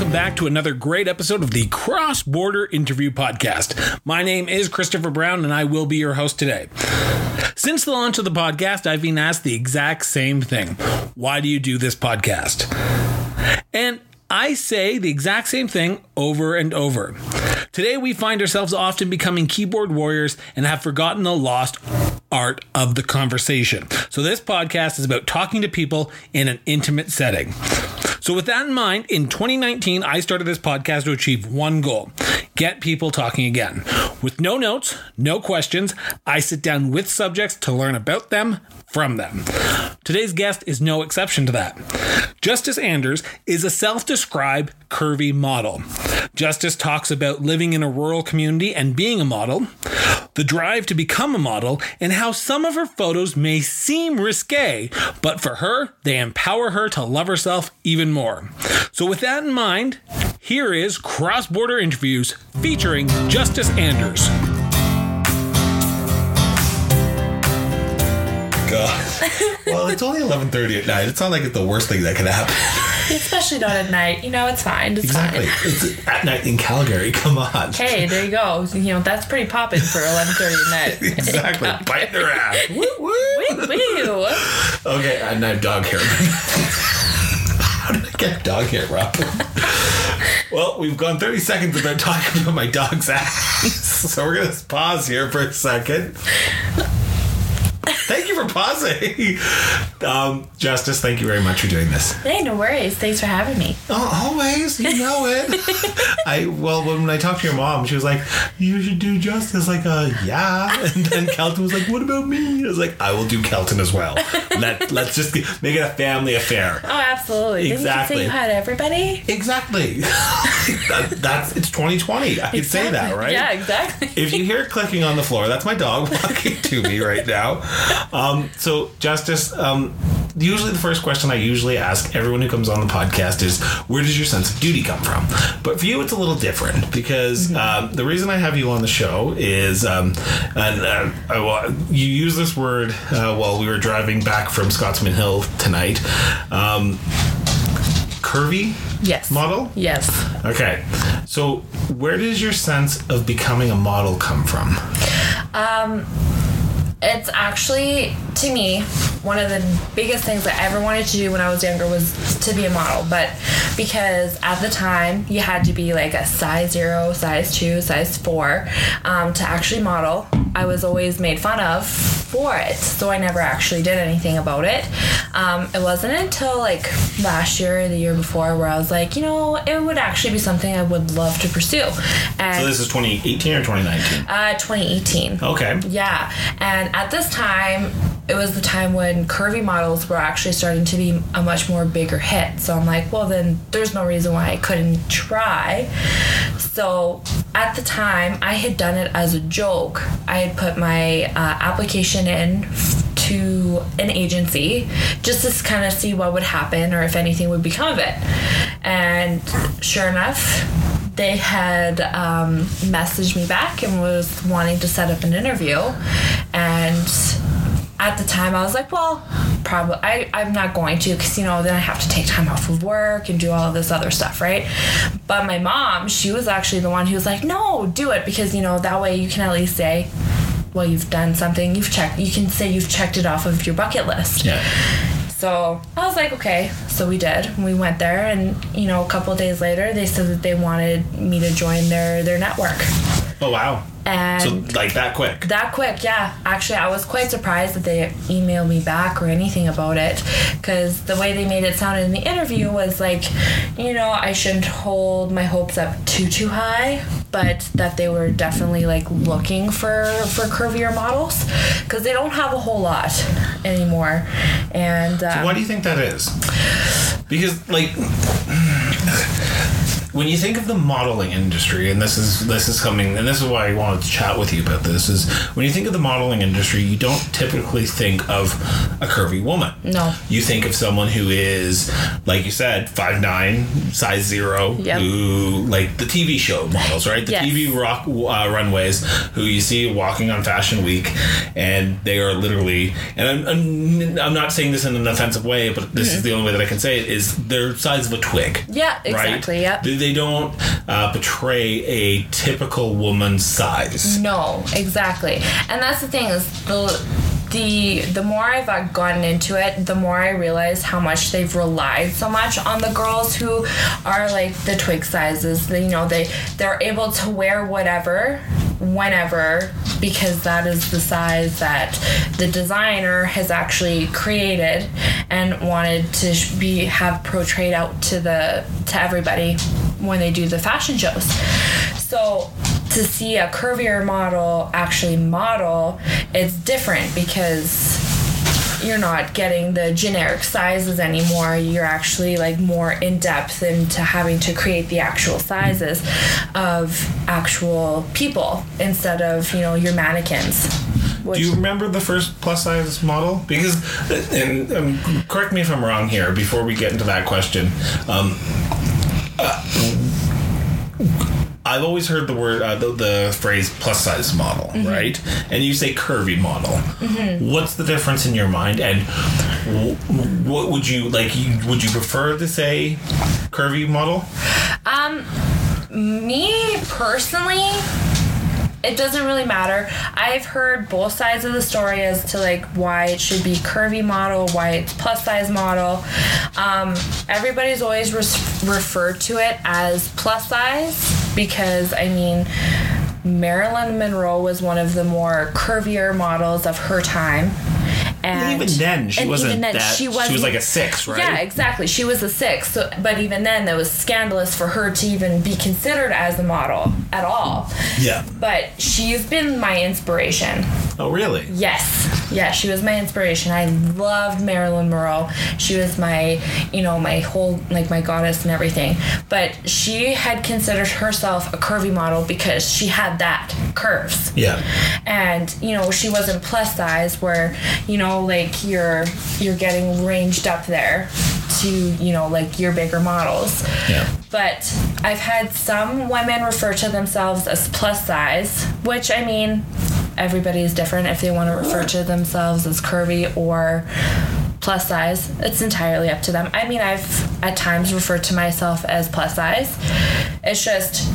welcome back to another great episode of the Cross Border Interview Podcast. My name is Christopher Brown, and I will be your host today. Since the launch of the podcast, I've been asked the exact same thing Why do you do this podcast? And I say the exact same thing over and over. Today, we find ourselves often becoming keyboard warriors and have forgotten the lost art of the conversation. So, this podcast is about talking to people in an intimate setting. So, with that in mind, in 2019, I started this podcast to achieve one goal get people talking again. With no notes, no questions, I sit down with subjects to learn about them from them. Today's guest is no exception to that. Justice Anders is a self described curvy model. Justice talks about living in a rural community and being a model, the drive to become a model, and how some of her photos may seem risque, but for her, they empower her to love herself even more. So, with that in mind, here is Cross Border Interviews featuring Justice Anders. God. Uh, well, it's only eleven thirty at night. It's not like it's the worst thing that could happen. Especially not at night. You know, it's fine. It's Exactly. fine. It's at night in Calgary. Come on. Hey, there you go. You know, that's pretty popping for 11.30 at night. Exactly. Bite their ass. Woo, woo. Woo, woo. Okay, and I have dog hair. How did I get dog hair, Rob? well, we've gone 30 seconds about talking about my dog's ass. So we're going to pause here for a second. Thank you for pausing. Um, Justice, thank you very much for doing this. Hey, no worries. Thanks for having me. Oh, always, you know it. I well, when I talked to your mom, she was like, "You should do justice." Like, uh, yeah. And then Kelton was like, "What about me?" I was like, "I will do Kelton as well." Let Let's just make it a family affair. Oh, absolutely. Exactly. Didn't you say you had everybody? Exactly. that, that's it's 2020. I can say that, right? Yeah, exactly. If you hear clicking on the floor, that's my dog walking to me right now. Um, so, Justice, um, usually the first question I usually ask everyone who comes on the podcast is, where does your sense of duty come from? But for you, it's a little different because um, the reason I have you on the show is, um, and uh, I, wa- you use this word uh, while we were driving back from Scotsman Hill tonight. Um, curvy Yes. model? Yes. Okay. So, where does your sense of becoming a model come from? It's actually, to me, one of the biggest things that I ever wanted to do when I was younger was to be a model. But because at the time you had to be like a size zero, size two, size four um, to actually model, I was always made fun of for it. So I never actually did anything about it. Um, it wasn't until like last year or the year before where I was like, you know, it would actually be something I would love to pursue. And So, this is 2018 or 2019? uh, 2018. Okay. Yeah, and at this time, it was the time when curvy models were actually starting to be a much more bigger hit. So I'm like, well, then there's no reason why I couldn't try. So at the time, I had done it as a joke. I had put my uh, application in to an agency just to kind of see what would happen or if anything would become of it. And sure enough, they had um, messaged me back and was wanting to set up an interview. And at the time i was like well probably I, i'm not going to because you know then i have to take time off of work and do all of this other stuff right? But my mom she was actually the one who was like no do it because you know that way you can at least say well you've done something. You've checked you can say you've checked it off of your bucket list. Yeah. So I was like, okay. So we did. We went there, and you know, a couple days later, they said that they wanted me to join their their network. Oh, wow. And So, like that quick. that quick, yeah. Actually, I was quite surprised that they emailed me back or anything about it, because the way they made it sound in the interview was like, you know, I shouldn't hold my hopes up too too high, but that they were definitely like looking for for curvier models, because they don't have a whole lot anymore. And um, Why do you think that is? Because, like, when you think of the modeling industry, and this is this is coming, and this is why I wanted to chat with you about this. Is when you think of the modeling industry, you don't typically think of a curvy woman. No. you think of someone who is, like you said, five nine, size zero, Yep. who like the TV show models, right? The Yes. TV rock uh, runways, who you see walking on Fashion Week, and they are literally, and I'm, I'm, I'm not saying this in an offensive way, but this is the only way that I can say it is they're size of a twig. Yeah, exactly. Right? Yep. They, they don't uh, portray a typical woman's size. No, exactly. And that's the thing is the the the more I've gotten into it, the more I realize how much they've relied so much on the girls who are like the twig sizes. They, you know, they they're able to wear whatever whenever because that is the size that the designer has actually created and wanted to be have portrayed out to the to everybody when they do the fashion shows. So to see a curvier model actually model, it's different because you're not getting the generic sizes anymore. You're actually like more in depth into having to create the actual sizes of actual people instead of, you know, your mannequins. Which, Do you remember the first plus size model? Because, and um, correct me if I'm wrong here. Before we get into that question, um, I've always heard the word, uh, the, the phrase plus size model, Mm-hmm. right? And you say curvy model. What's the difference in your mind? And w- what would you like? You, would you prefer to say curvy model? Um, me personally, it doesn't really matter. I've heard both sides of the story as to like why it should be curvy model, why it's plus size model. Um, everybody's always res- referred to it as plus size because I mean. Marilyn Monroe was one of the more curvier models of her time. And even then, she wasn't even then, that. She, She, wasn't, was like a six, right? yeah, exactly. She was a six. So, but even then, that was scandalous for her to even be considered as a model at all. Yeah. But she's been my inspiration. Oh, really? Yes. Yeah, she was my inspiration. I loved Marilyn Monroe. She was my, you know, my whole, like my goddess and everything. But she had considered herself a curvy model because she had that curves Yeah. and you know she wasn't plus size where you know like you're you're getting ranged up there to you know like your bigger models. Yeah. but i've had some women refer to themselves as plus size which i mean everybody is different if they want to refer to themselves as curvy or plus size. It's entirely up to them. I mean i've at times referred to myself as plus size. It's just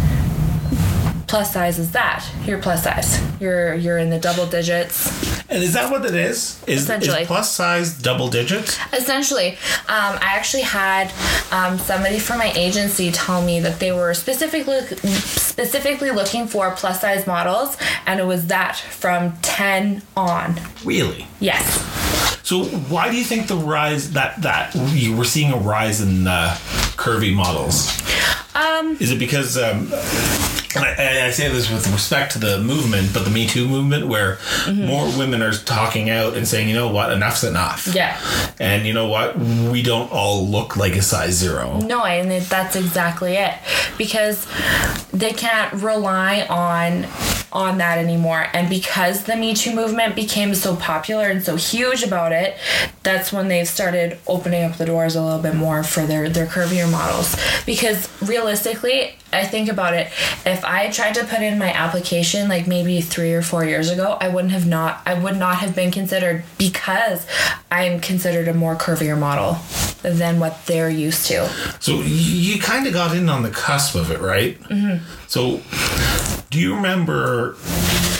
plus size is that. You're plus size. You're you're in the double digits And is that what it is? Is, Essentially. is plus size double digits? essentially um, i actually had um, somebody from my agency tell me that they were specifically specifically looking for plus size models and it was that from 10 on Really? yes So why do you think the rise that that you were seeing a rise in uh, curvy models? um, Is it because um, and I, I say this with respect to the movement, but the Me Too movement, where Mm-hmm. more women are talking out and saying, you know what, enough's enough. yeah And you know what, we don't all look like a size zero. No, and that's exactly it because they can't rely on on that anymore. And because the Me Too movement became so popular and so huge about it, that's when they've started opening up the doors a little bit more for their their curvier models. Because realistically, I think about it. If I tried to put in my application like maybe three or four years ago, I wouldn't have not. I would not have been considered because I'm considered a more curvier model than what they're used to. So you, kind of got in on the cusp of it, right? Mm-hmm. So do you remember?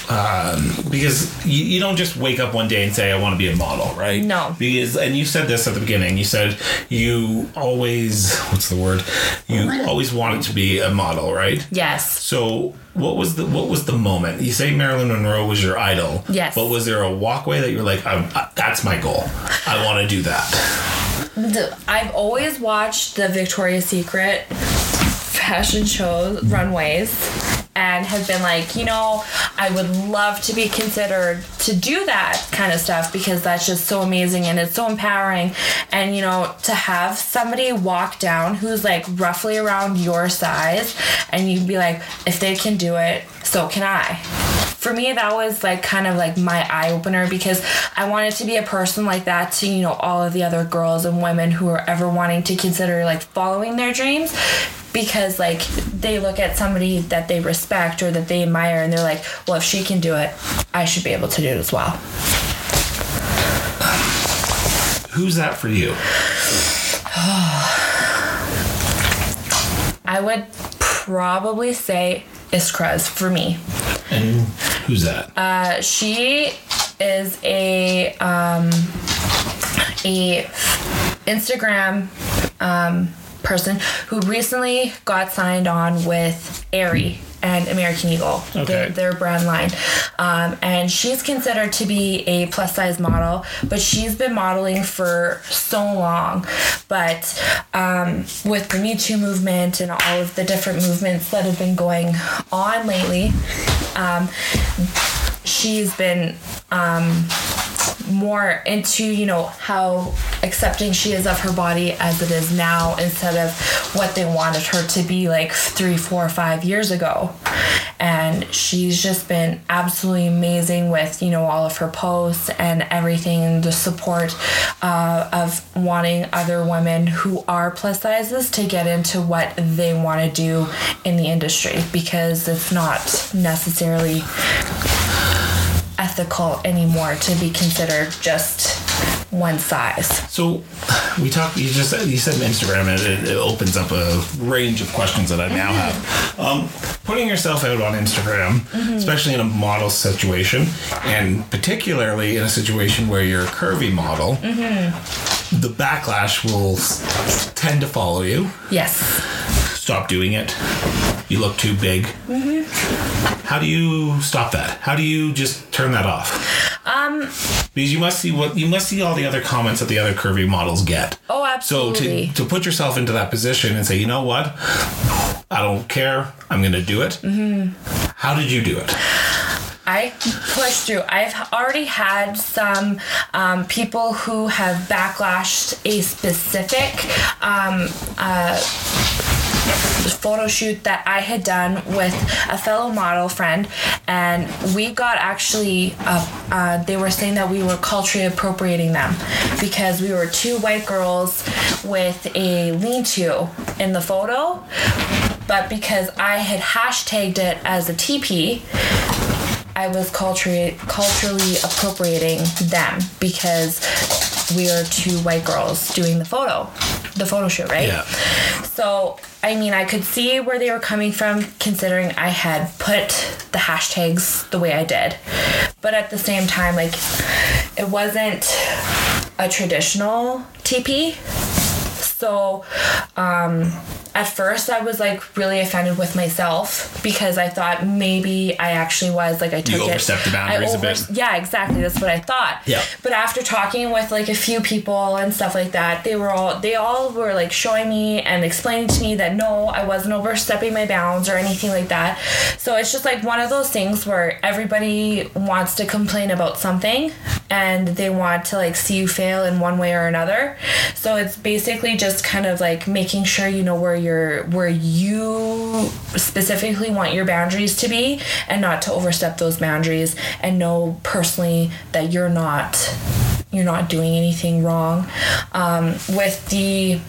Um, because you, you don't just wake up one day and say, "I want to be a model," right? No. Because and you said this at the beginning. You said you always what's the word? You always wanted to be a model, right? Yes. So what was the what was the moment? You say Marilyn Monroe was your idol. Yes. But was there a walkway that you're like, I, I, "That's my goal. I want to do that." The, I've always watched the Victoria's Secret fashion shows runways and have been like, you know, I would love to be considered to do that kind of stuff because that's just so amazing and it's so empowering. And, you know, to have somebody walk down who's like roughly around your size and you'd be like, if they can do it, so can I for me that was like kind of like my eye opener because I wanted to be a person like that to you know all of the other girls and women who are ever wanting to consider like following their dreams because like they look at somebody that they respect or that they admire and they're like well if she can do it I should be able to do it as well Who's that for you? I would probably say Iskra's for me And who's that? Uh, she is a um, a Instagram um, person who recently got signed on with Aerie and American Eagle, Okay. their, their brand line. Um, and she's considered to be a plus size model, but she's been modeling for so long. But um, with the Me Too movement and all of the different movements that have been going on lately, um, she's been um, more into you know how accepting she is of her body as it is now instead of what they wanted her to be like three four five years ago. And she's just been absolutely amazing with you know all of her posts and everything the support uh, of wanting other women who are plus sizes to get into what they want to do in the industry because it's not necessarily ethical anymore to be considered just one size. So we talked. You just said you said Instagram, and it, it opens up a range of questions that I now mm-hmm. have. Um, putting yourself out on Instagram, mm-hmm. especially in a model situation, and particularly in a situation where you're a curvy model, mm-hmm. the backlash will tend to follow you. Yes. Stop doing it. You look too big. How do you stop that? How do you just turn that off? Um. Because you must see what you must see all the other comments that the other curvy models get. Oh, absolutely. So to, to put yourself into that position and say, you know what, I don't care, I'm going to do it. Mm-hmm. How did you do it? I pushed through. I've already had some um, people who have backlashed a specific um, uh, photo shoot that I had done with a fellow model friend, and we got actually. Uh, uh, they were saying that we were culturally appropriating them because we were two white girls with a lean-to in the photo, but because I had hashtagged it as a teepee. I was culturally culturally appropriating them because we are two white girls doing the photo, the photo shoot, right? Yeah. So, I mean, I could see where they were coming from considering I had put the hashtags the way I did. But at the same time, like, it wasn't a traditional teepee. So, um, at first I was like really offended with myself because I thought maybe I actually was like I took it. overstepped the boundaries I a bit. Yeah, exactly. That's what I thought. Yeah. But after talking with like a few people and stuff like that, they were all they all were like showing me and explaining to me that no, I wasn't overstepping my bounds or anything like that. So it's just like one of those things where everybody wants to complain about something and they want to like see you fail in one way or another. So it's basically just kind of like making sure you know where you're where you specifically want your boundaries to be and not to overstep those boundaries and know personally that you're not you're not doing anything wrong. Um, with the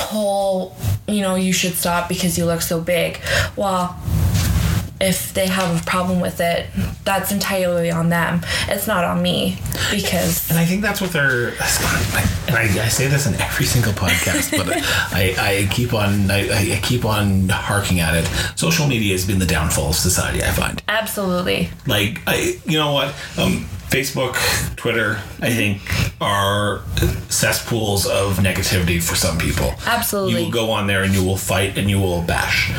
whole you know you should stop because you look so big. Well if they have a problem with it that's entirely on them it's not on me because And I think that's what they're. And I, I say this in every single podcast, but I, I keep on I, I keep on harking at it. Social media has been the downfall of society. I find. absolutely like I, you know what um, facebook twitter i think are cesspools of negativity for some people. Absolutely. you will go on there and you will fight and you will bash.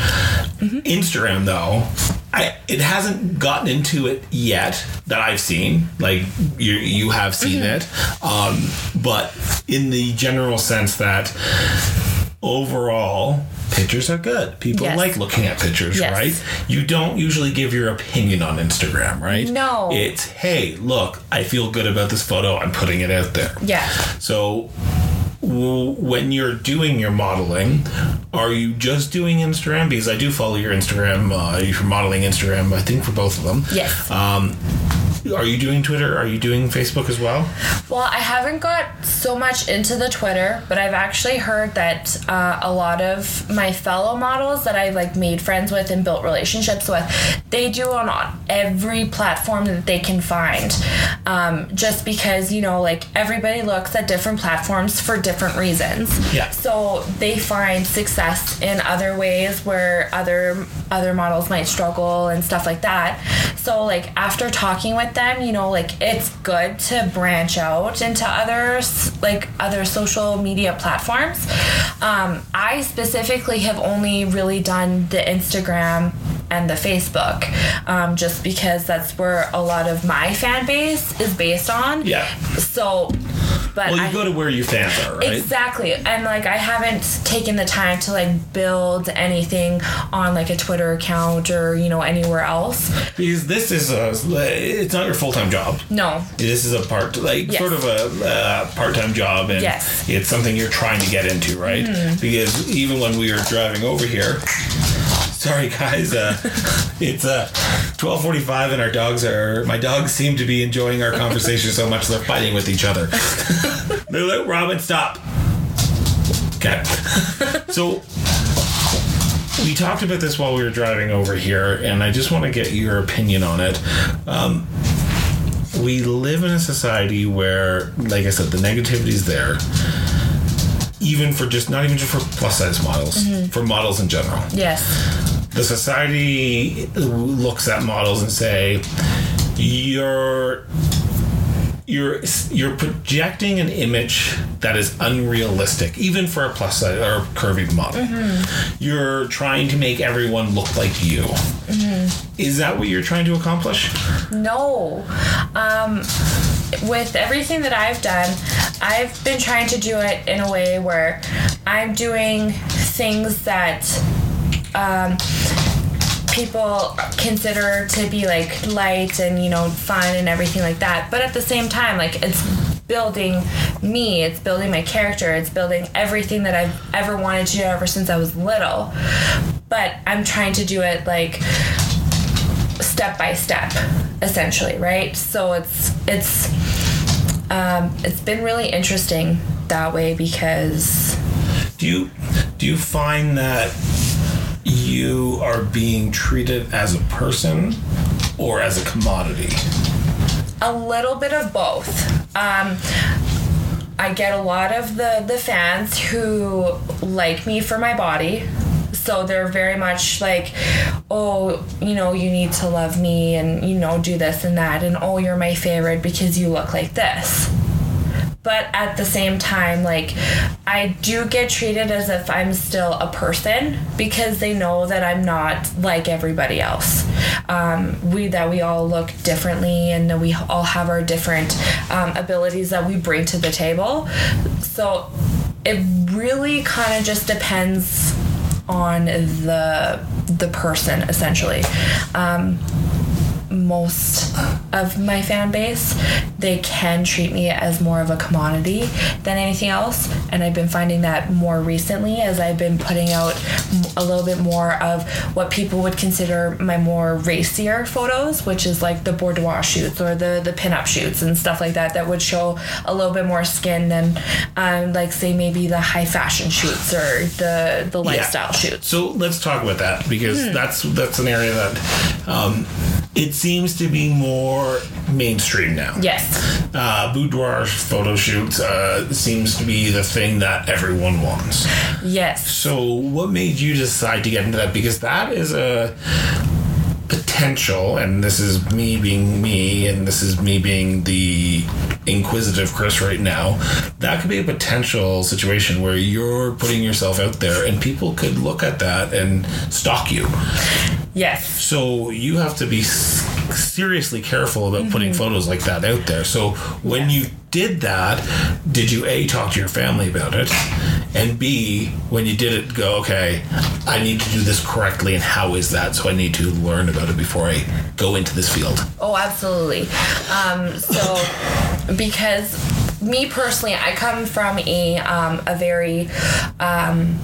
Instagram though I, it hasn't gotten into it yet that I've seen. Like you, you have seen it, um, but in the general sense that overall pictures are good. People Yes. like looking at pictures, Yes. right? You don't usually give your opinion on Instagram, right? No. It's, hey, look, I feel good about this photo. I'm putting it out there. Yeah. So when you're doing your modeling, are you just doing Instagram? Because I do follow your Instagram. Uh, you're modeling Instagram, I think, for both of them. Yes. Um, are you doing Twitter? Are you doing Facebook as well? Well, I haven't got so much into the Twitter, but I've actually heard that uh, a lot of my fellow models that I've like made friends with and built relationships with, they do on every platform that they can find. Um, just because you know, like everybody looks at different platforms for different reasons. Yeah. So they find success in other ways where other other models might struggle and stuff like that. So like after talking with them, you know, like it's good to branch out into others like other social media platforms. Um, I specifically have only really done the Instagram and the Facebook, um, just because that's where a lot of my fan base is based on. Yeah. So, but Well, you I, go to where your fans are, right? Exactly. And like I haven't taken the time to like build anything on like a Twitter account or, you know, anywhere else. Because this is a, it's not your full time job. No. This is a part, like Yes. sort of a uh, part time job, and Yes. it's something you're trying to get into, right? Because even when we were driving over here, sorry guys, uh, it's uh, twelve forty five, and our dogs are. My dogs seem to be enjoying our conversation so much they're fighting with each other. they're Robin, stop. Okay, so we talked about this while we were driving over here, and I just want to get your opinion on it. Um, we live in a society where, like I said, the negativity is there. Even for just not even just for plus size models, for models in general. Yes. The society looks at models and say, "You're." You're you're projecting an image that is unrealistic, even for a plus size or curvy model. You're trying to make everyone look like you. Is that what you're trying to accomplish? No. Um, with everything that I've done, I've been trying to do it in a way where I'm doing things that um, people consider to be like light and you know fun and everything like that. But at the same time, like it's building me, it's building my character, it's building everything that I've ever wanted to do ever since I was little. But I'm trying to do it like step by step essentially right so it's it's um, it's been really interesting that way because Do you do you find that you are being treated as a person or as a commodity? a little bit of both. Um, i get a lot of the the fans who like me for my body. So they're very much like oh you know you need to love me and you know do this and that and oh you're my favorite because you look like this but at the same time like i do get treated as if i'm still a person because they know that i'm not like everybody else. Um, we that we all look differently and that we all have our different um, abilities that we bring to the table. So it really kind of just depends on the the person essentially. Um, most of my fan base they can treat me as more of a commodity than anything else. And i've been finding that more recently as i've been putting out a little bit more of what people would consider my more racier photos which is like the boudoir shoots or the the pinup shoots and stuff like that that would show a little bit more skin than um, like say maybe the high fashion shoots or the the lifestyle shoots. So let's talk about that because that's that's an area that um, it seems to be more mainstream now. yes Uh, boudoir photo shoots uh, seems to be the thing that everyone wants. yes So, what made you decide to get into that? Because that is a potential, and this is me being me, and this is me being the inquisitive Chris right now. That could be a potential situation where you're putting yourself out there, and people could look at that and stalk you. yes So you have to be seriously careful about putting mm-hmm. photos like that out there. So when you did that, did you a talk to your family about it, And B, when you did it, go, okay, I need to do this correctly, and how is that? So I need to learn about it before I go into this field. Oh, absolutely. Um, so, because me personally, I come from a um, a very um,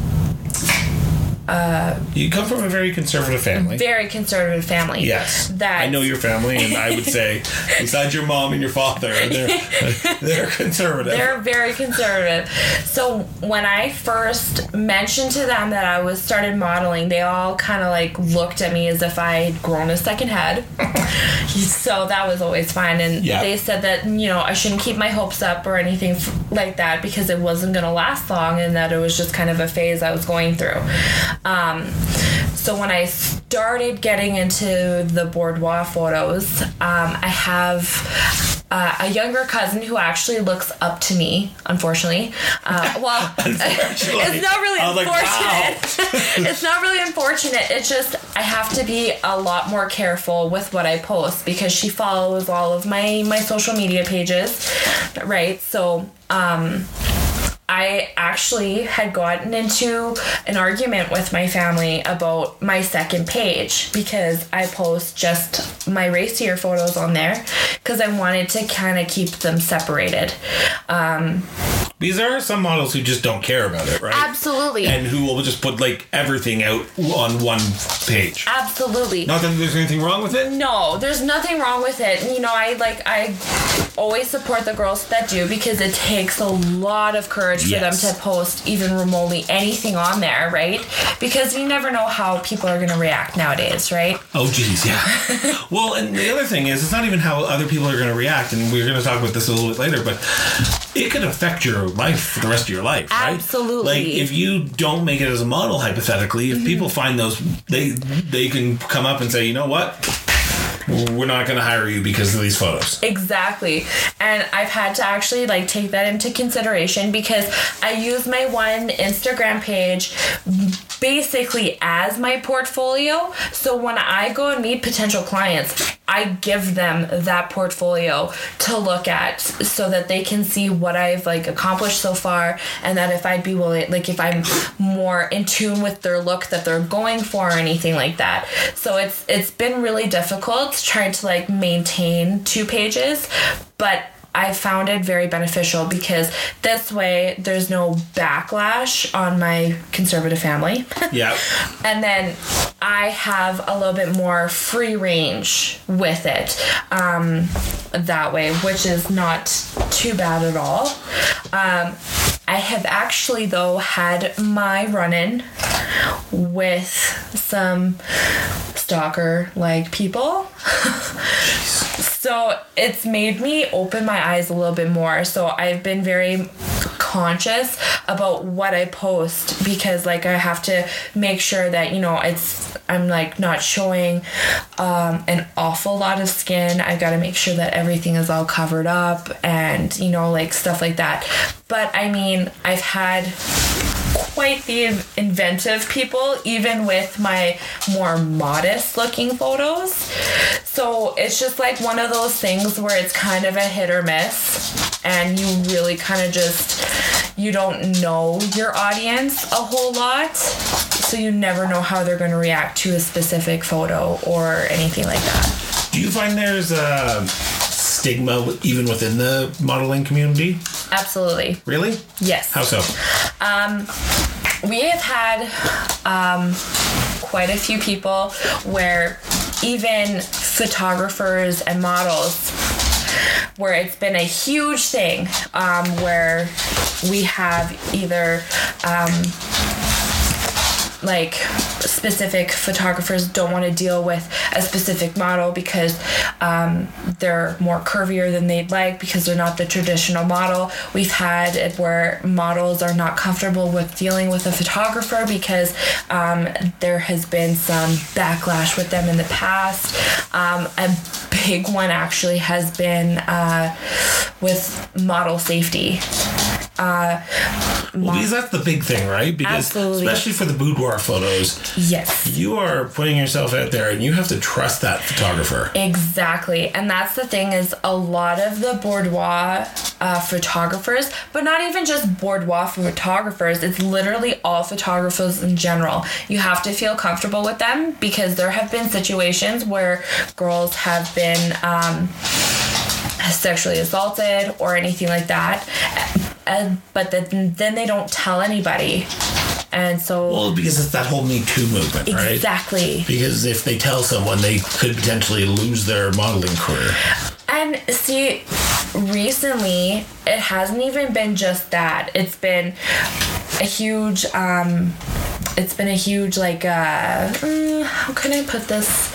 Uh, you come from a very conservative family. very conservative family. Yes, that I know your family, and I would say, besides your mom and your father, they're they're conservative. They're very conservative. So when I first mentioned to them that I was started modeling, they all kind of like looked at me as if I had grown a second head. so that was always fine, and Yeah. they said that you know I shouldn't keep my hopes up or anything f- like that because it wasn't gonna last long, and that it was just kind of a phase I was going through. Um, so when I started getting into the boudoir photos, um, I have uh, a younger cousin who actually looks up to me. Unfortunately, uh, well, it's not really was like, unfortunate. it's not really unfortunate. It's just I have to be a lot more careful with what I post because she follows all of my my social media pages, right? So. Um I actually had gotten into an argument with my family about my second page because I post just my racier photos on there because I wanted to kind of keep them separated. Um, Because there are some models who just don't care about it, right? absolutely. And who will just put like everything out on one page. absolutely. Not that there's anything wrong with it. No, there's nothing wrong with it. You know, I like I always support the girls that do because it takes a lot of courage for Yes. them to post even remotely anything on there, right? Because you never know how people are going to react nowadays, right? Oh, geez, yeah. well, and the other thing is, it's not even how other people are going to react, and we're going to talk about this a little bit later, but it could affect your life for the rest of your life, right? Absolutely. Like, if you don't make it as a model, hypothetically, if mm-hmm. people find those, they they can come up and say, you know what? We're not going to hire you because of these photos. Exactly. And I've had to actually like take that into consideration because I use my one Instagram page basically as my portfolio. So when I go and meet potential clients, I give them that portfolio to look at so that they can see what I've like accomplished so far and that if I'd be willing like if I'm more in tune with their look that they're going for or anything like that. So it's it's been really difficult trying to like maintain two pages, but I found it very beneficial because this way there's no backlash on my conservative family. Yeah. and then I have a little bit more free range with it um, that way, which is not too bad at all. Um, I have actually, though, had my run in with some stalker like people. so it's made me open my eyes a little bit more. So I've been very conscious about what I post because like I have to make sure that you know it's I'm like not showing um, an awful lot of skin. I've got to make sure that everything is all covered up and you know like stuff like that. But I mean, I've had quite the inventive people, even with my more modest looking photos. So it's just like one of those things where it's kind of a hit or miss, and you really kind of just you don't know your audience a whole lot. So you never know how they're going to react to a specific photo or anything like that. Do you find there's a stigma even within the modeling community? Absolutely. Really? Yes. How so? Um, we have had um, quite a few people where even photographers and models where it's been a huge thing um, where we have either um, like specific photographers don't want to deal with a specific model because um, they're more curvier than they'd like because they're not the traditional model. We've had it where models are not comfortable with dealing with a photographer because um, there has been some backlash with them in the past. Um, a big one actually has been uh, with model safety. Uh, Well, because that's the big thing, right? Because Absolutely. especially for the boudoir photos, yes. you are putting yourself out there and you have to trust that photographer. Exactly. And that's the thing is a lot of the boudoir uh, photographers, but not even just boudoir photographers, it's literally all photographers in general. You have to feel comfortable with them because there have been situations where girls have been um, sexually assaulted or anything like that. And, but then, then they don't tell anybody. And so, Well, because it's that whole Me Too movement, right? exactly. Because if they tell someone, they could potentially lose their modeling career. And see, recently it hasn't even been just that. It's been a huge um it's been a huge like uh mm, how can I put this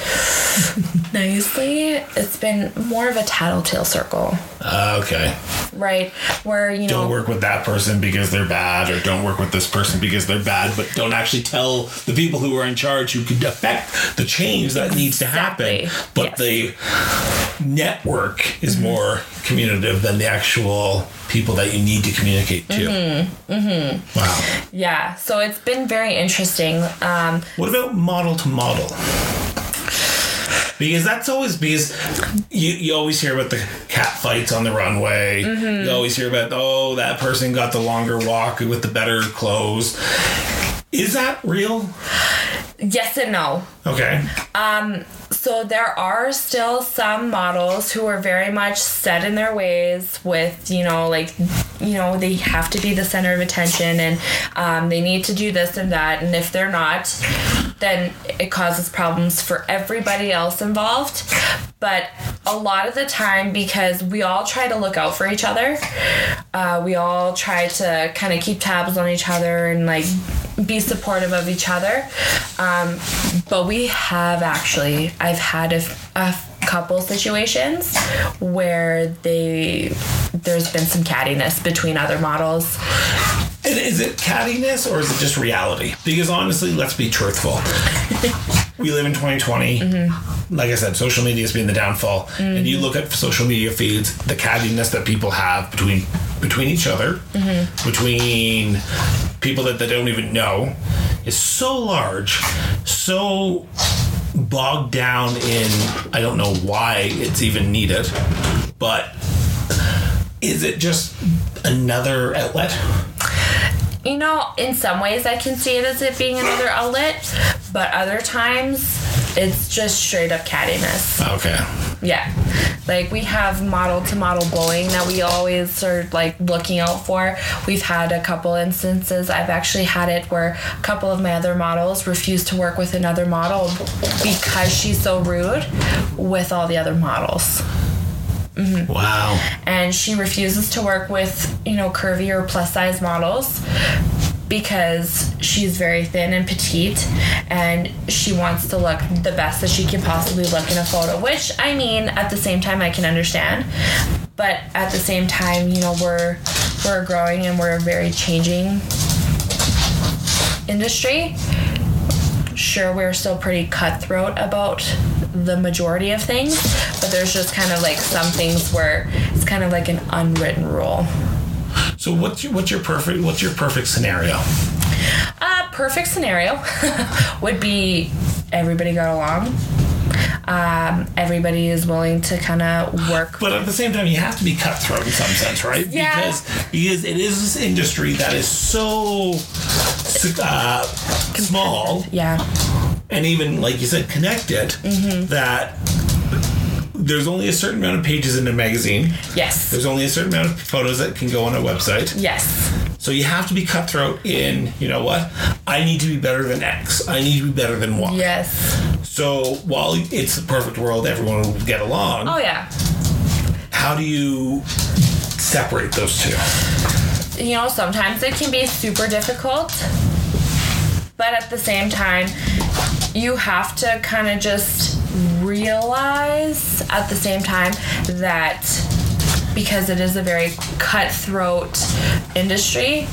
nicely? It's been more of a tattletale circle, Uh, okay. right? Where you Don't work with that person because they're bad, or don't work with this person because they're bad, but don't actually tell the people who are in charge who could affect the change that needs to happen. Exactly. But Yes. the network is more communicative than the actual people that you need to communicate to. Mm-hmm. Wow. yeah. So it's been very interesting. Um What about model to model? Because that's always because you, you always hear about the cat fights on the runway. You always hear about oh that person got the longer walk with the better clothes. Is that real? yes and no. Okay. So there are still some models who are very much set in their ways with, you know, like, you know, they have to be the center of attention and um, they need to do this and that. And if they're not, then it causes problems for everybody else involved. But a lot of the time, because we all try to look out for each other, uh, we all try to kind of keep tabs on each other and like be supportive of each other. Um, but we have actually, I've had a, a couple situations where they there's been some cattiness between other models. And is it cattiness or is it just reality? Because honestly, let's be truthful. we live in 2020. Mm-hmm. Like I said, social media has been the downfall. And you mm-hmm. look at social media feeds, the cattiness that people have between between each other, mm-hmm. between people that they don't even know, is so large, so bogged down in I don't know why it's even needed, but is it just another outlet? You know, in some ways I can see it as it being another outlet, but other times it's just straight up cattiness. Okay. Yeah. Like we have model to model bullying that we always are like looking out for. We've had a couple instances. I've actually had it where a couple of my other models refuse to work with another model because she's so rude with all the other models. Mm-hmm. Wow. And she refuses to work with, you know, curvy or plus size models because she's very thin and petite and she wants to look the best that she can possibly look in a photo which i mean at the same time i can understand. But at the same time you know we're we're growing and we're a very changing industry. Sure we're still pretty cutthroat about the majority of things but there's just kind of like some things where it's kind of like an unwritten rule So what's your what's your perfect what's your perfect scenario? A perfect scenario would be everybody got along. Um, everybody is willing to kind of work. But at the same time, you have to be cutthroat in some sense, right? Yeah. Because because it is this industry that is so uh, small Yeah, and even like you said, connected Mm-hmm. that there's only a certain amount of pages in a magazine. yes, There's only a certain amount of photos that can go on a website. yes, So you have to be cutthroat in, you know what? I need to be better than X. I need to be better than Y. yes. So while it's the perfect world, everyone will get along. Oh yeah. How do you separate those two? You know, sometimes it can be super difficult, but at the same time, you have to kind of just realize at the same time that because it is a very cutthroat industry,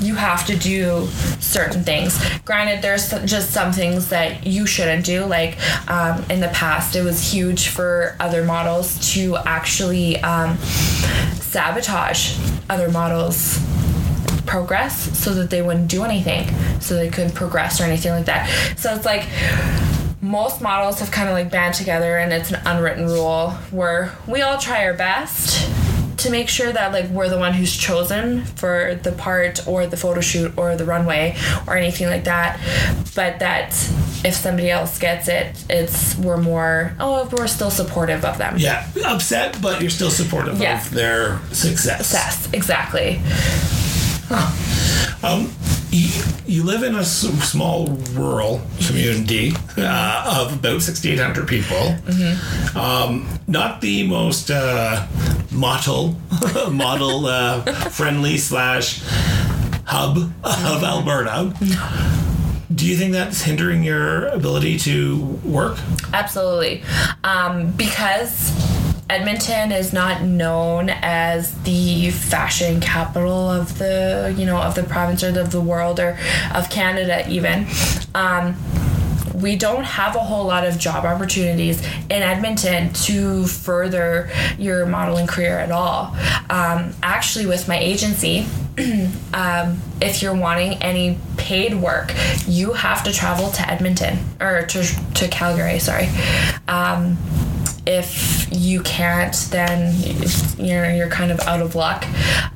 you have to do certain things. Granted, there's just some things that you shouldn't do. Like um, in the past, it was huge for other models to actually um, sabotage other models progress so that they wouldn't do anything so they couldn't progress or anything like that so it's like most models have kind of like band together and it's an unwritten rule where we all try our best to make sure that like we're the one who's chosen for the part or the photo shoot or the runway or anything like that but that if somebody else gets it it's we're more oh we're still supportive of them Yeah, upset, but you're still supportive Yeah. of their success. yes exactly Um, you, you live in a small rural community uh, of about 6,800 people. Um, not the most uh, model, model uh, friendly slash hub of Alberta. Do you think that's hindering your ability to work? Absolutely. Um, because Edmonton is not known as the fashion capital of the, you know, of the province or of the world or of Canada even. Um, we don't have a whole lot of job opportunities in Edmonton to further your modeling career at all. Um, actually, with my agency, um, if you're wanting any paid work, you have to travel to Edmonton or to, to Calgary, sorry. Um, if you can't, then you're you're kind of out of luck.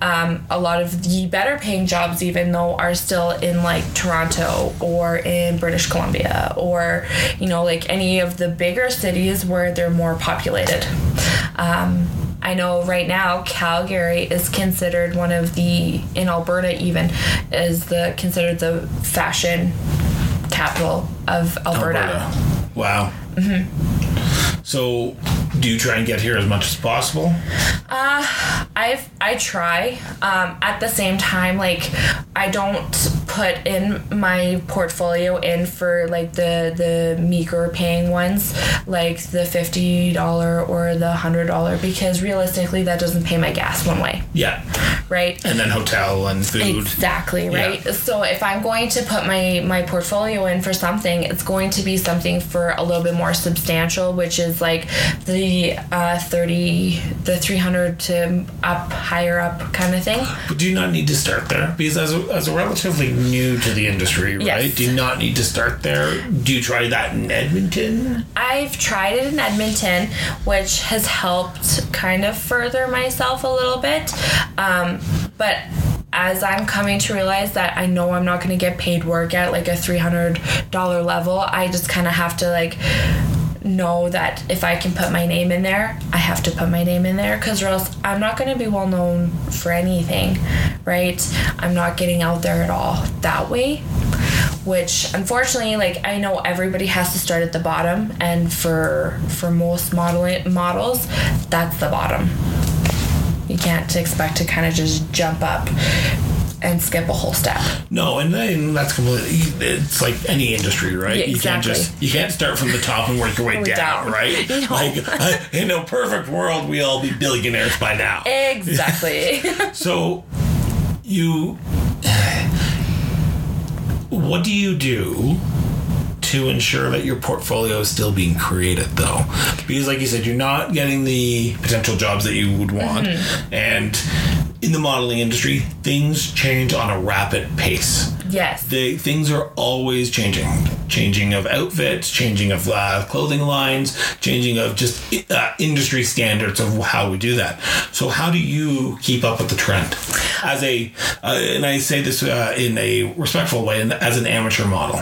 Um, a lot of the better paying jobs, even though, are still in like Toronto or in British Columbia or you know like any of the bigger cities where they're more populated. Um, I know right now Calgary is considered one of the in Alberta even is the considered the fashion capital of Alberta. Wow. So, do you try and get here as much as possible? I've I try. Um, at the same time, like I don't put in my portfolio in for like the the meager paying ones, like the fifty dollar or the hundred dollar, because realistically that doesn't pay my gas one way, Yeah. right? And then hotel and food. Exactly right. Yeah. So if I'm going to put my my portfolio in for something, it's going to be something for a little bit more substantial, which is like the uh, thirty, the three hundred to up, higher up kind of thing. But do you not need to start there? Because as a, as a relatively new to the industry, right? Yes. Do you not need to start there? Do you try that in Edmonton? I've tried it in Edmonton, which has helped kind of further myself a little bit. Um, but as I'm coming to realize that I know I'm not going to get paid work at like a $300 level, I just kind of have to like know that if I can put my name in there, I have to put my name in there because or else I'm not going to be well known for anything, right? I'm not getting out there at all that way which unfortunately like i know everybody has to start at the bottom and for for most modeling models that's the bottom you can't expect to kind of just jump up and skip a whole step No, and then that's completely. It's like any industry, right? Yeah, You can't exactly. just you can't start from the top and work your way down, down. right? Like in a perfect world, we all be billionaires by now. exactly So, you. What do you do to ensure that your portfolio is still being created, though? Because, like you said, you're not getting the potential jobs that you would want. Mm-hmm. And in the modeling industry, things change on a rapid pace. Yes. The things are always changing. Changing of outfits changing of uh, clothing lines changing of just uh, industry standards of how we do that. So how do you keep up with the trend? As a uh, and i say this uh, in a respectful way as an amateur model.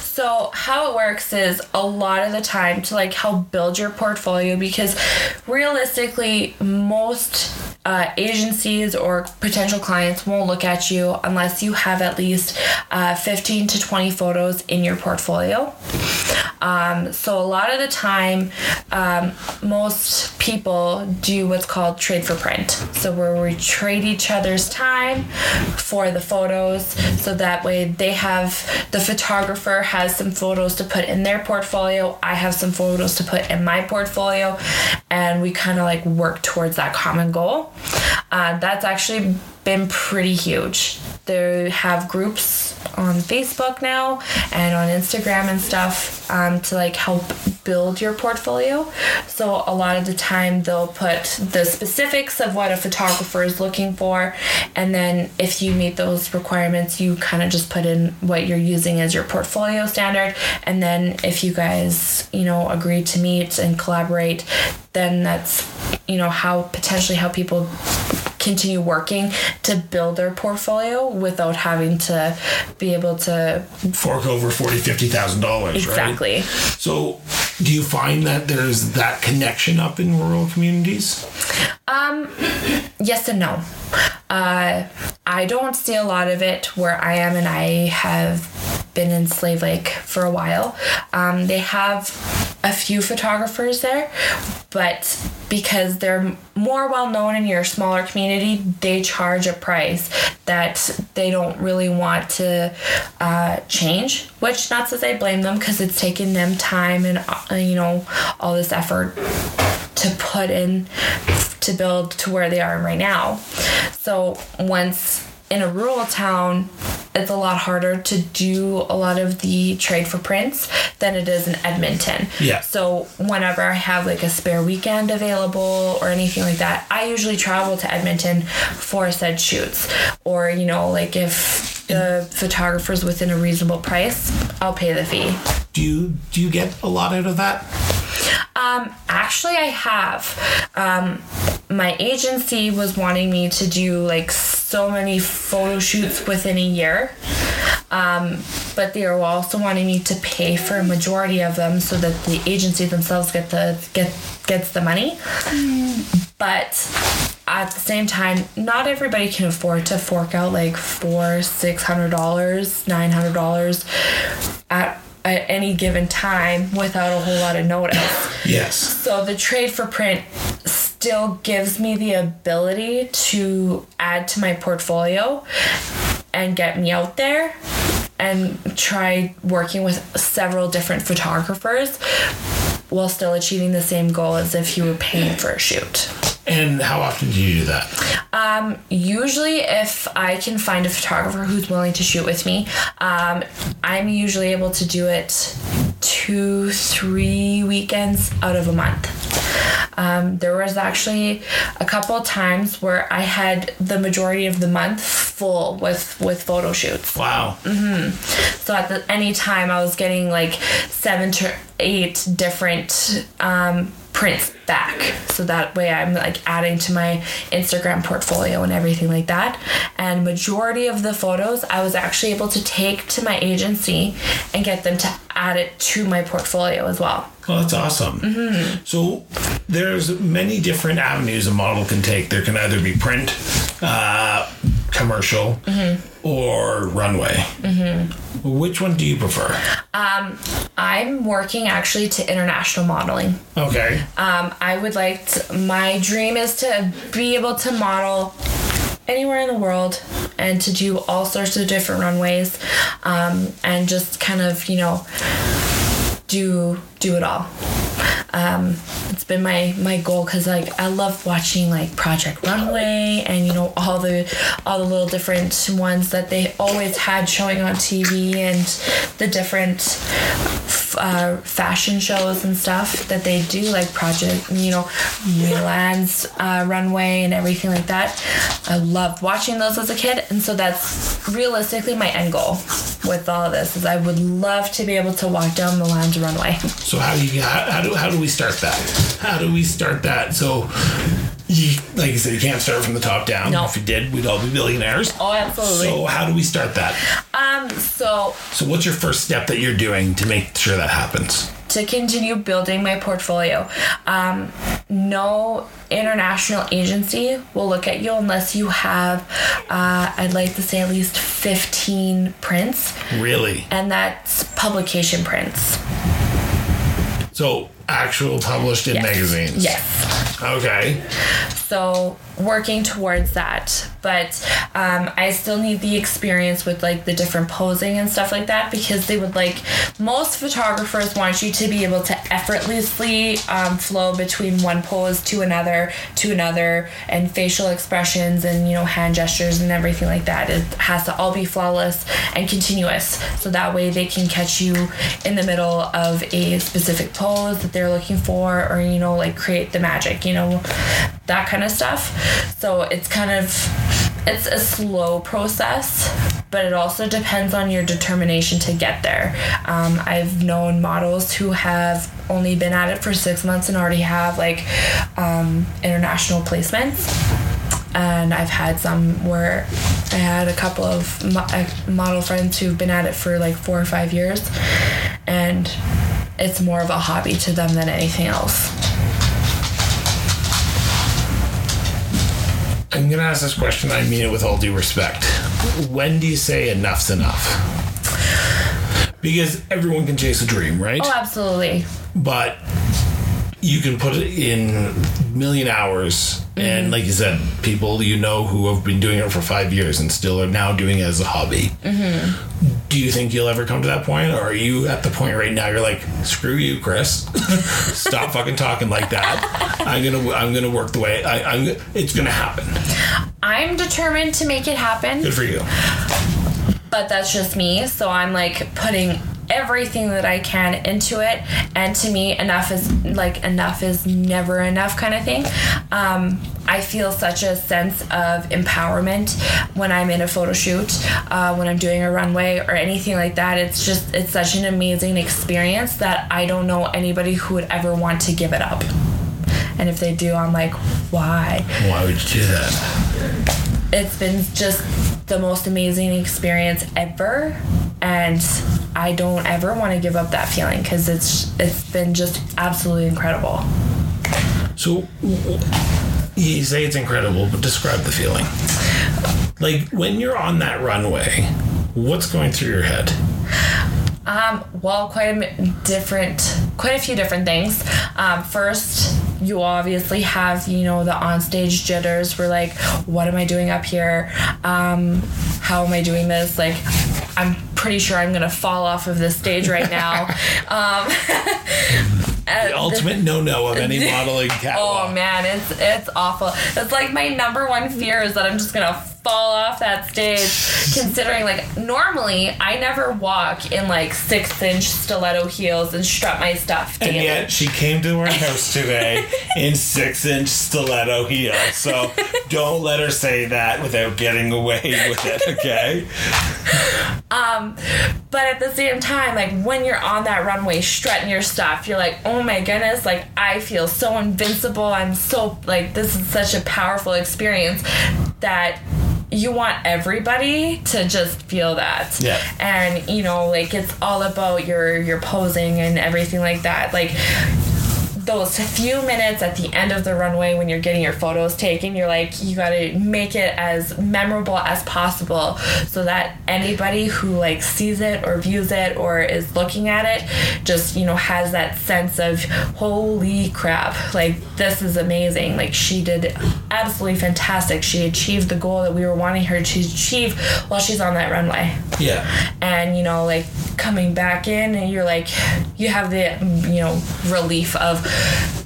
So how it works is a lot of the time to like help build your portfolio because realistically most uh, agencies or potential clients won't look at you unless you have at least uh, 15 to 20 photos in your portfolio. Um, so a lot of the time, um, most people do what's called trade for print. So where we trade each other's time for the photos, so that way they have the photographer has some photos to put in their portfolio. I have some photos to put in my portfolio, and we kind of like work towards that common goal. Uh, that's actually been pretty huge they have groups on Facebook now and on Instagram and stuff um, to like help build your portfolio. So a lot of the time they'll put the specifics of what a photographer is looking for, and then if you meet those requirements, you kind of just put in what you're using as your portfolio standard, and then if you guys you know agree to meet and collaborate, then that's you know how potentially how people continue working to build their portfolio without having to be able to fork over forty, fifty thousand dollars. exactly. Right? Exactly. So, do you find that there's that connection up in rural communities? Um, yes and no. Uh, I don't see a lot of it where I am, and I have been in Slave Lake for a while. Um, they have a few photographers there, but because they're more well known in your smaller community, they charge a price that they don't really want to uh, change. Which, not to say blame them, because it's taken them time and uh, you know all this effort to put in to build to where they are right now. So once in a rural town, it's a lot harder to do a lot of the trade for prints than it is in Edmonton. Yeah. So whenever I have like a spare weekend available or anything like that, I usually travel to Edmonton for said shoots. Or, you know, like if the photographer's within a reasonable price, I'll pay the fee. Do you do you get a lot out of that? Um, actually, I have. Um, my agency was wanting me to do like so many photo shoots within a year. Um, but they are also wanting me to pay for a majority of them so that the agency themselves get the get gets the money. But at the same time, not everybody can afford to fork out like four, six hundred dollars, nine hundred dollars at at any given time without a whole lot of notice. Yes. So the trade for print still gives me the ability to add to my portfolio and get me out there and try working with several different photographers while still achieving the same goal as if you were paying for a shoot. And how often do you do that? Um, usually, if I can find a photographer who's willing to shoot with me, um, I'm usually able to do it two, three weekends out of a month. Um, there was actually a couple times where I had the majority of the month full with with photo shoots. Wow. So at the, any time I was getting like seven to eight different um, prints back. So that way I'm like adding to my Instagram portfolio and everything like that. And majority of the photos I was actually able to take to my agency and get them to add it to my portfolio as well. Well, that's awesome. So there's many different avenues a model can take. There can either be print, uh, commercial, or runway. Which one do you prefer? I'm working actually to international modeling. Okay. Um, I would like to, my dream is to be able to model anywhere in the world and to do all sorts of different runways um, and just kind of, you know, do do it all. Um, it's been my my goal because like I love watching like Project Runway and you know all the all the little different ones that they always had showing on TV and the different uh, fashion shows and stuff that they do like Project you know Milan's uh, runway and everything like that. I loved watching those as a kid and so that's realistically my end goal with all this is I would love to be able to walk down the Milan's runway. So how do you how, how do how do we start that? How do we start that? So you like you said, you can't start from the top down. No. If you did, we'd all be billionaires. Oh, absolutely. So how do we start that? Um, so So what's your first step that you're doing to make sure that happens? to continue building my portfolio, um, no international agency will look at you unless you have, uh, I'd like to say at least 15 prints, Really? and that's publication prints. So actual published in Yes. magazines. Yes. Okay. So working towards that, but um, I still need the experience with like the different posing and stuff like that because they would like most photographers want you to be able to effortlessly um, flow between one pose to another to another and facial expressions and you know hand gestures and everything like that. It has to all be flawless and continuous so that way they can catch you in the middle of a specific pose that they're looking for or you know like create the magic, you know, that kind of stuff. So it's kind of it's a slow process, but it also depends on your determination to get there. Um, I've known models who have only been at it for six months and already have like um, international placements. And I've had some where I had a couple of uh, model friends who've been at it for like four or five years, and it's more of a hobby to them than anything else. I'm gonna ask this question. I mean it with all due respect. When do you say enough's enough? Because everyone can chase a dream, right? Oh, absolutely. but you can put it in million hours. And mm-hmm. like you said people you know who have been doing it for five years and still are now doing it as a hobby. Mm-hmm. Do you think you'll ever come to that point? Or are you at the point right now you're like screw you chris. Stop fucking talking like that. I'm gonna i'm gonna work the way I, i'm it's gonna happen. I'm determined to make it happen. good for you. But that's just me. So I'm like putting everything that I can into it. And to me, enough is like enough is never enough kind of thing. Um, I feel such a sense of empowerment when I'm in a photo shoot, uh, when I'm doing a runway or anything like that. It's just, it's such an amazing experience that I don't know anybody who would ever want to give it up. And if they do, I'm like, why? why would you do that it's been just the most amazing experience ever and i don't ever want to give up that feeling because it's it's been just absolutely incredible So you say it's incredible, but describe the feeling. Like when you're on that runway, what's going through your head? um, well quite a different quite a few different things um, first you obviously have you know the onstage jitters we're like what am i doing up here um, how am i doing this like i'm pretty sure i'm gonna fall off of this stage right now um, The ultimate no-no of any modeling catwalk. Oh man, it's it's awful. It's like my number one fear is that I'm just gonna fall off that stage. Considering like normally I never walk in like six inch stiletto heels and strut my stuff. And yet she came to our house today in six-inch stiletto heels. So don't let her say that without getting away with it, okay? Um but at the same time, like when you're on that runway strutting your stuff, you're like, oh my goodness, like I feel so invincible. I'm so like this is such a powerful experience that you want everybody to just feel that. Yeah. And you know, like it's all about your your posing and everything like that. Like those few minutes at the end of the runway when you're getting your photos taken, you're like, you gotta make it as memorable as possible so that anybody who like sees it or views it or is looking at it just, you know, has that sense of holy crap, like this is amazing. Like she did absolutely fantastic. She achieved the goal that we were wanting her to achieve while she's on that runway Yeah. and you know like coming back in and you're like you have the you know relief of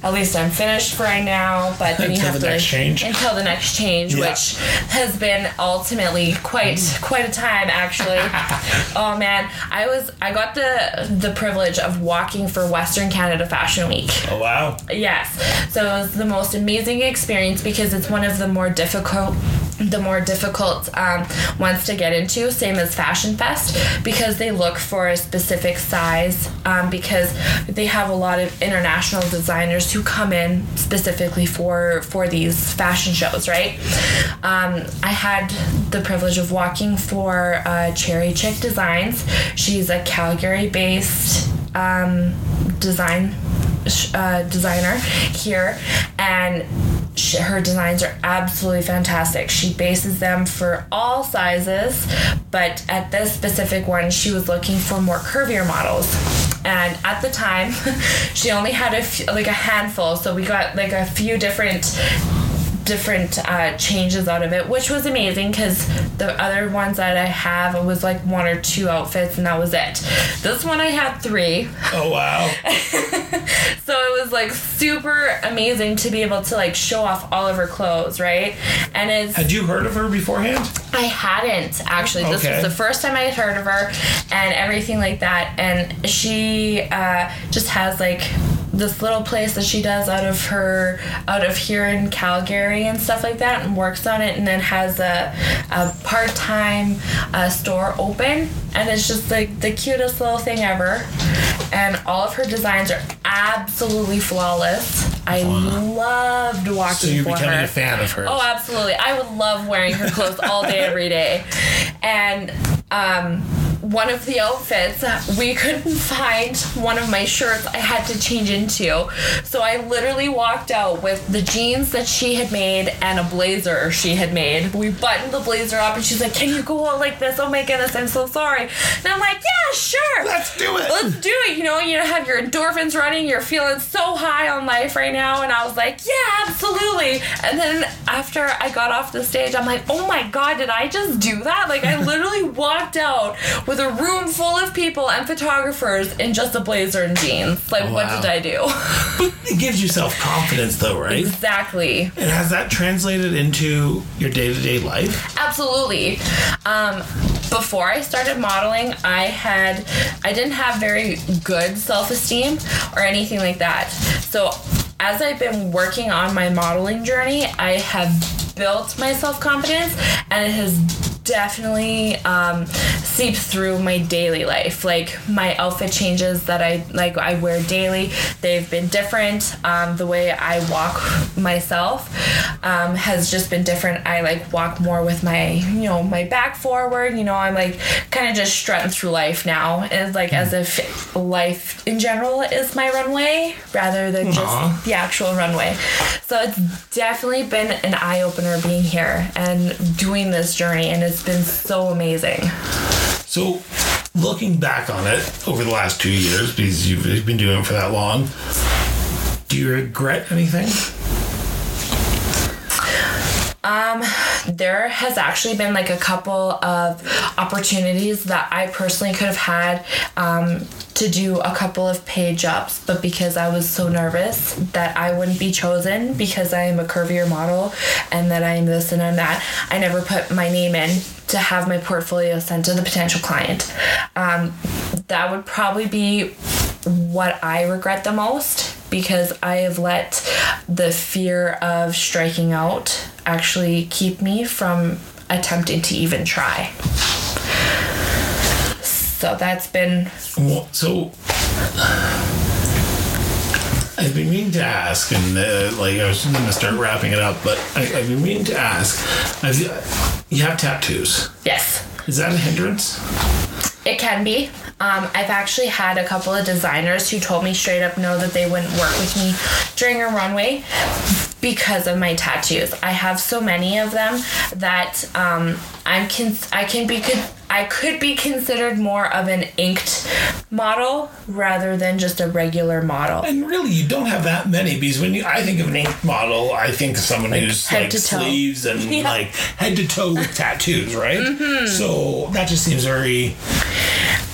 at least I'm finished for right now but then you have the to next change. until the next change Yeah. which has been ultimately quite mm. quite a time actually oh man I was I got the the privilege of walking for Western Canada Fashion Week Oh, wow. Yes. So it was the most amazing experience because it's one of the more difficult the more difficult um, ones to get into, same as Fashion Fest, because they look for a specific size. Um, because they have a lot of international designers who come in specifically for for these fashion shows, right? Um, I had the privilege of walking for uh, Cherry Chick Designs. She's a Calgary-based um, design uh, designer here, and sh- her designs are absolutely fantastic. She bases them for all sizes, but at this specific one, she was looking for more curvier models. And at the time, she only had a few, like a handful, so we got like a few different different uh, changes out of it, which was amazing because the other ones that I have was like one or two outfits and that was it. This one I had three. Oh wow. So it was like super amazing to be able to like show off all of her clothes, right? And it's Had you heard of her beforehand? I hadn't actually. This Okay. was the first time I had heard of her and everything like that. And she uh, just has like this little place that she does out of her out of here in Calgary and stuff like that, and works on it, and then has a, a part time uh, store open, and it's just like the cutest little thing ever. And all of her designs are absolutely flawless. I loved watching So you're becoming her. a fan of her. Oh, absolutely. I would love wearing her clothes all day, every day. And um, one of the outfits, we couldn't find one of my shirts I had to change into. So I literally walked out with the jeans that she had made and a blazer she had made. We buttoned the blazer up and she's like, Can you go out like this? Oh my goodness, I'm so sorry. And I'm like, Yeah, sure. Let's do it. Let's do it. You know, you have your endorphins running. You're feeling so high on life right now. And I was like, yeah, absolutely. And then after I got off the stage, I'm like, oh my God, did I just do that? Like, I literally walked out with a room full of people and photographers in just a blazer and jeans. Like, what wow. did I do? It gives you self confidence though, right? exactly. And has that translated into your day to day life? Absolutely. Um, before I started modeling, I had I didn't have very good self esteem or anything like that. So as I've been working on my modeling journey, I have built my self confidence, and it has definitely um, seeped through my daily life. Like my outfit changes that I like I wear daily, they've been different. Um, the way I walk myself um, has just been different. I like walk more with my you know my back forward. You know I'm like kind of just strutting through life now. It's like as if life in general is my runway rather than just the actual runway. So it's definitely been an eye opener being here and doing this journey, and it's been so amazing. So, looking back on it over the last two years, because you've been doing it for that long, do you regret anything? There has actually been like a couple of opportunities that I personally could have had um, to do a couple of paid jobs, but because I was so nervous that I wouldn't be chosen because I am a curvier model and that I'm this and I'm that, I never put my name in to have my portfolio sent to the potential client. Um, that would probably be what I regret the most because I have let the fear of striking out actually keep me from attempting to even try. So that's been so I've been meaning to ask, and uh, like I was just going to start wrapping it up, but I, I've been meaning to ask. Have you, you have tattoos. yes. Is that a hindrance? It can be. Um, I've actually had a couple of designers who told me straight up no that they wouldn't work with me during a runway because of my tattoos. I have so many of them that um, I'm con- I can be con- I could be considered more of an inked model rather than just a regular model. And really, you don't have that many because when you, I think of an inked model, I think of someone who's like to sleeves and Yeah. like head to toe with tattoos, right? Mm-hmm. So that just seems very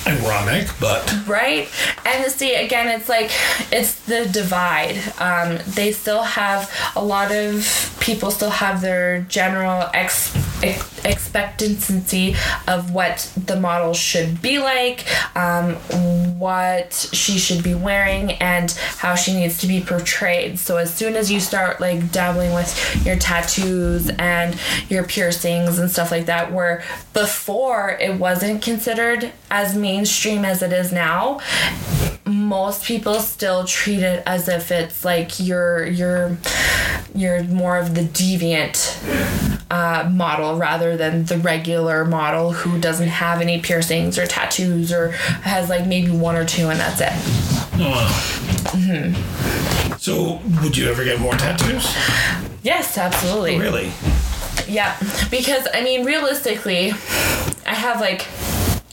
ironic, but right? And see again it's like it's the divide. Um, they still have a lot of people still have their general ex, ex expectancy of what the model should be like um, what she should be wearing and how she needs to be portrayed. So as soon as you start like dabbling with your tattoos and your piercings and stuff like that where before it wasn't considered as mainstream as it is now most people still treat it as if it's like you're you're you're more of the deviant uh, model rather than the regular model who doesn't have any piercings or tattoos or has like maybe one or two and that's it so would you ever get more tattoos? yes absolutely Really? Yeah, because I mean, realistically, I have like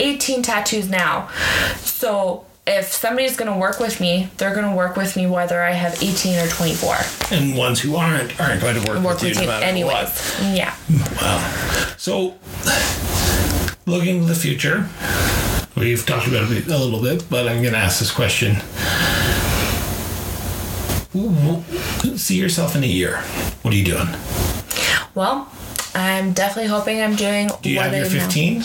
18 tattoos now. So if somebody's going to work with me, they're going to work with me whether I have 18 or 24. And ones who aren't aren't going to work, Work with you with no anyways. what. Yeah. Wow. So, looking to the future, we've talked about it a little bit, but I'm going to ask this question. See yourself in a year. What are you doing? Well, I'm definitely hoping I'm doing Do you have your I know. 15?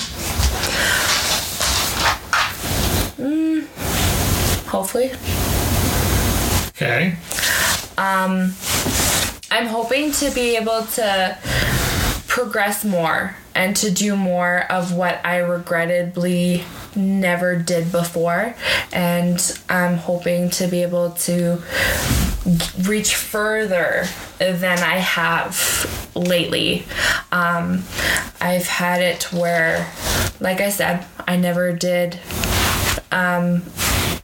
Hopefully. Okay. Um, I'm hoping to be able to progress more and to do more of what I regrettably never did before. And I'm hoping to be able to reach further than I have lately. Um, I've had it where, like I said, I never did um,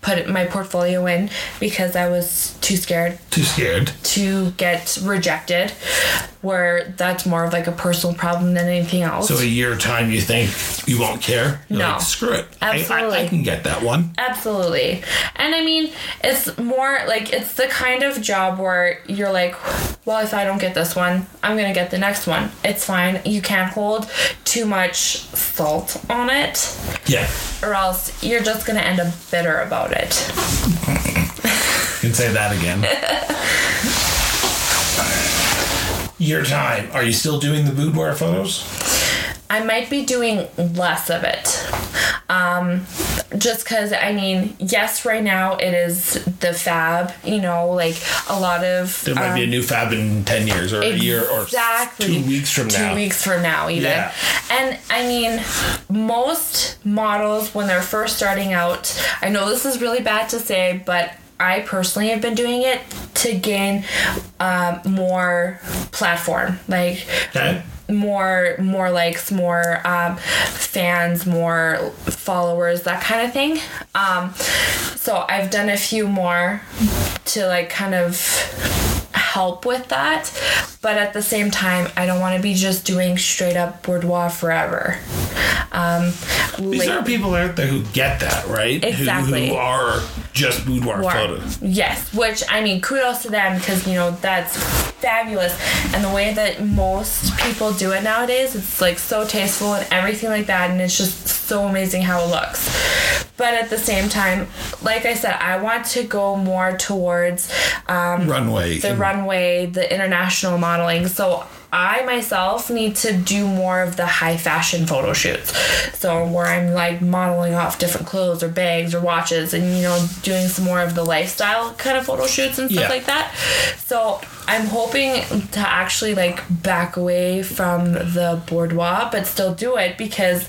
put my portfolio in because I was too scared Too scared. to get rejected where that's more of like a personal problem than anything else So a year time, you think you won't care? You're No. Like, Screw it. I- I, I, can get that one. absolutely and i mean it's more like it's the kind of job where you're like well if i don't get this one i'm gonna get the next one it's fine you can't hold too much salt on it Yeah. or else you're just gonna end up bitter about it You can say that again. Your time. Are you still doing the boudoir photos? I might be doing less of it. Um, just because, I mean, yes, right now it is the fab, you know, like a lot of. There might be a um, new fab in 10 years or a year or Exactly. two weeks from now. Two weeks from now, even. Yeah. And I mean, most models, when they're first starting out, I know this is really bad to say, but I personally have been doing it to gain um, more platform. Like, Okay. More more likes more um, fans more followers that kind of thing um, so i've done a few more to like kind of help with that but at the same time i don't want to be just doing straight up boudoir forever um, These like- are people out there who get that, right? Who- Exactly. Who, are just boudoir War. photos. Yes, which I mean, kudos to them because you know that's fabulous. And the way that most people do it nowadays, it's like so tasteful and everything like that, and it's just so amazing how it looks. But at the same time, like I said, I want to go more towards um, Runway. the runway, the international modeling. So I myself need to do more of the high fashion photo shoots. So where I'm like modeling off different clothes or bags or watches and you know doing some more of the lifestyle kind of photo shoots and stuff Yeah. like that. So I'm hoping to actually like back away from the boudoir but still do it because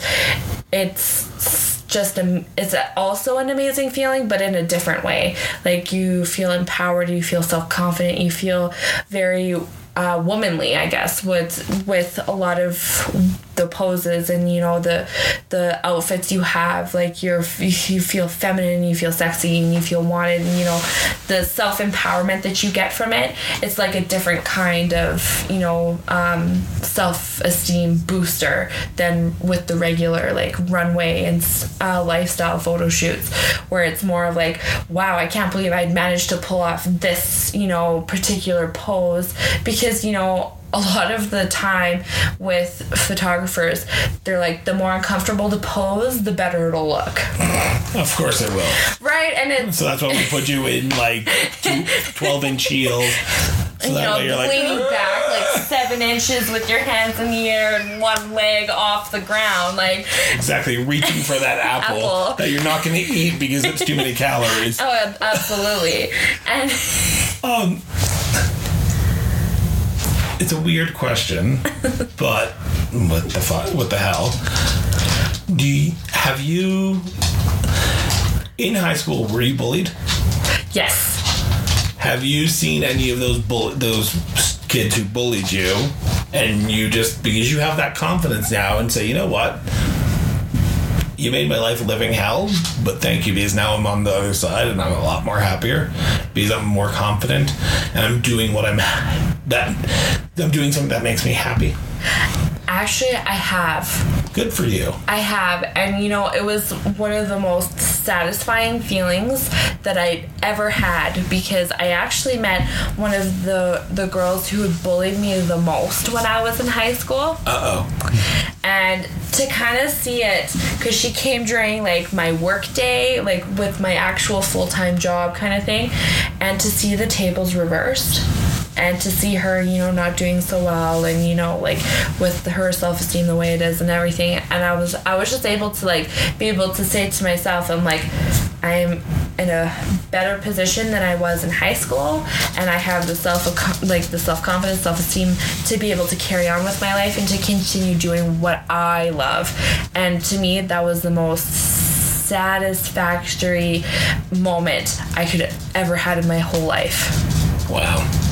it's just a, it's also an amazing feeling but in a different way like you feel empowered you feel self-confident you feel very uh, womanly i guess with with a lot of the poses and you know the the outfits you have like you're you feel feminine you feel sexy and you feel wanted and you know the self-empowerment that you get from it it's like a different kind of you know um, self-esteem booster than with the regular like runway and uh, lifestyle photo shoots where it's more of like wow i can't believe i managed to pull off this you know particular pose because you know a lot of the time with photographers they're like the more uncomfortable the pose the better it'll look Of course it will. right and it's So that's why we put you in like two, 12 inch heels. So you that know way you're like, leaning back like seven inches with your hands in the air and one leg off the ground like exactly reaching for that apple, Apple. that you're not going to eat because it's too many calories. oh absolutely and Um, it's a weird question, but what the fuck? What the hell? Do you, have you in high school were you bullied? yes Have you seen any of those bull- those kids who bullied you, and you just because you have that confidence now and say, you know what, you made my life a living hell, but thank you because now I'm on the other side and I'm a lot more happier because I'm more confident and I'm doing what I'm that I'm doing something that makes me happy. actually i have Good for you. I have, and you know, it was one of the most satisfying feelings that I'd ever had because I actually met one of the the girls who had bullied me the most when I was in high school. Uh oh. and to kind of see it because she came during like my work day like with my actual full-time job kind of thing and to see the tables reversed and to see her you know not doing so well and you know like with her self-esteem the way it is and everything. And i was i was just able to like be able to say to myself i'm like i'm in a better position than i was in high school. And i have the self like the self-confidence self-esteem to be able to carry on with my life and to continue doing what i love. And to me that was the most satisfactory moment i could ever had in my whole life. Wow.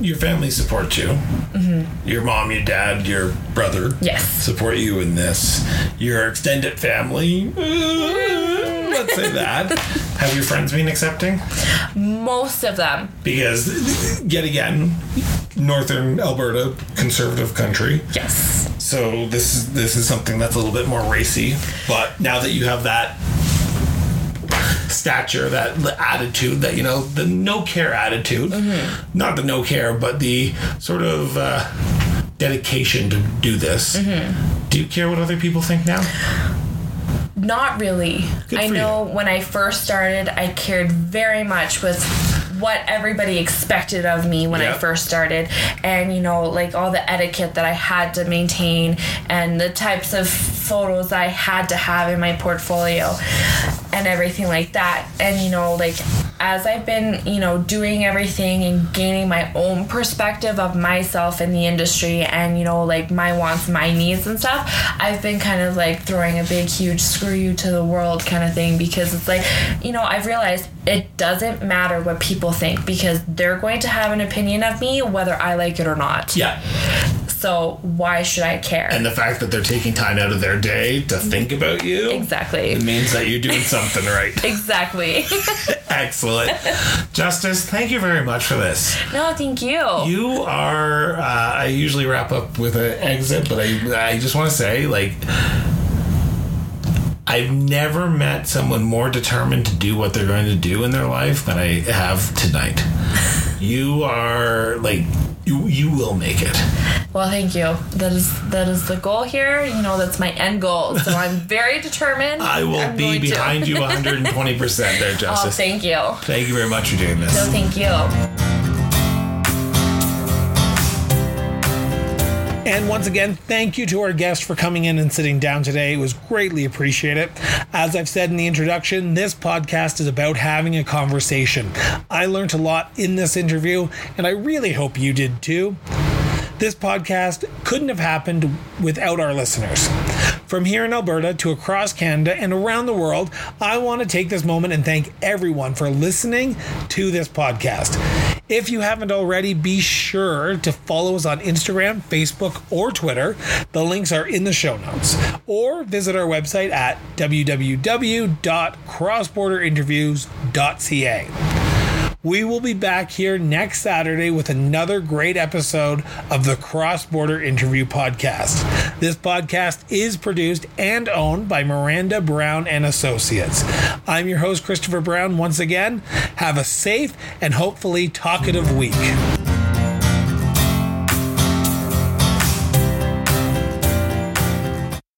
Your family supports you. Mm-hmm. Your mom, your dad, your brother Yes. support you in this. Your extended family, uh, let's say that. Have your friends been accepting? most of them Because, yet again, northern Alberta, conservative country. yes So this is this is something that's a little bit more racy. But now that you have that stature, that attitude, that you know, the no care attitude, not the no care, but the sort of uh, dedication to do this. Do you care what other people think now? Not really. I know when I first started, I cared very much with what everybody expected of me when Yeah. I first started, and you know, like all the etiquette that I had to maintain, and the types of photos that I had to have in my portfolio, and everything like that. And you know, like as I've been, you know, doing everything and gaining my own perspective of myself in the industry and, you know, like my wants, my needs and stuff, I've been kind of like throwing a big, huge screw you to the world kind of thing because it's like, you know, I've realized it doesn't matter what people think because they're going to have an opinion of me whether I like it or not. Yeah. So why should I care? And the fact that they're taking time out of their day to think about you. exactly. It means that you're doing something right. Exactly. Excellent. Justice, thank you very much for this. no, thank you. You are. Uh, I usually wrap up with an exit, but I I just want to say like. I've never met someone more determined to do what they're going to do in their life than I have tonight. you are like you you will make it. Well, thank you. That is that is the goal here. You know, that's my end goal. So I'm very determined. I will I'm be to. behind you 120% there, Oh, Justice. thank you. Thank you very much for doing this. No, thank you. And once again, thank you to our guest for coming in and sitting down today. It was greatly appreciated. As I've said in the introduction, this podcast is about having a conversation. I learned a lot in this interview, and I really hope you did too. This podcast couldn't have happened without our listeners. From here in Alberta to across Canada and around the world, I want to take this moment and thank everyone for listening to this podcast. If you haven't already, be sure to follow us on Instagram, Facebook, or Twitter. The links are in the show notes. Or visit our website at www.crossborderinterviews.ca. We will be back here next Saturday with another great episode of the Cross Border Interview Podcast. This podcast is produced and owned by Miranda Brown and Associates. I'm your host, Christopher Brown. Once again, have a safe and hopefully talkative week.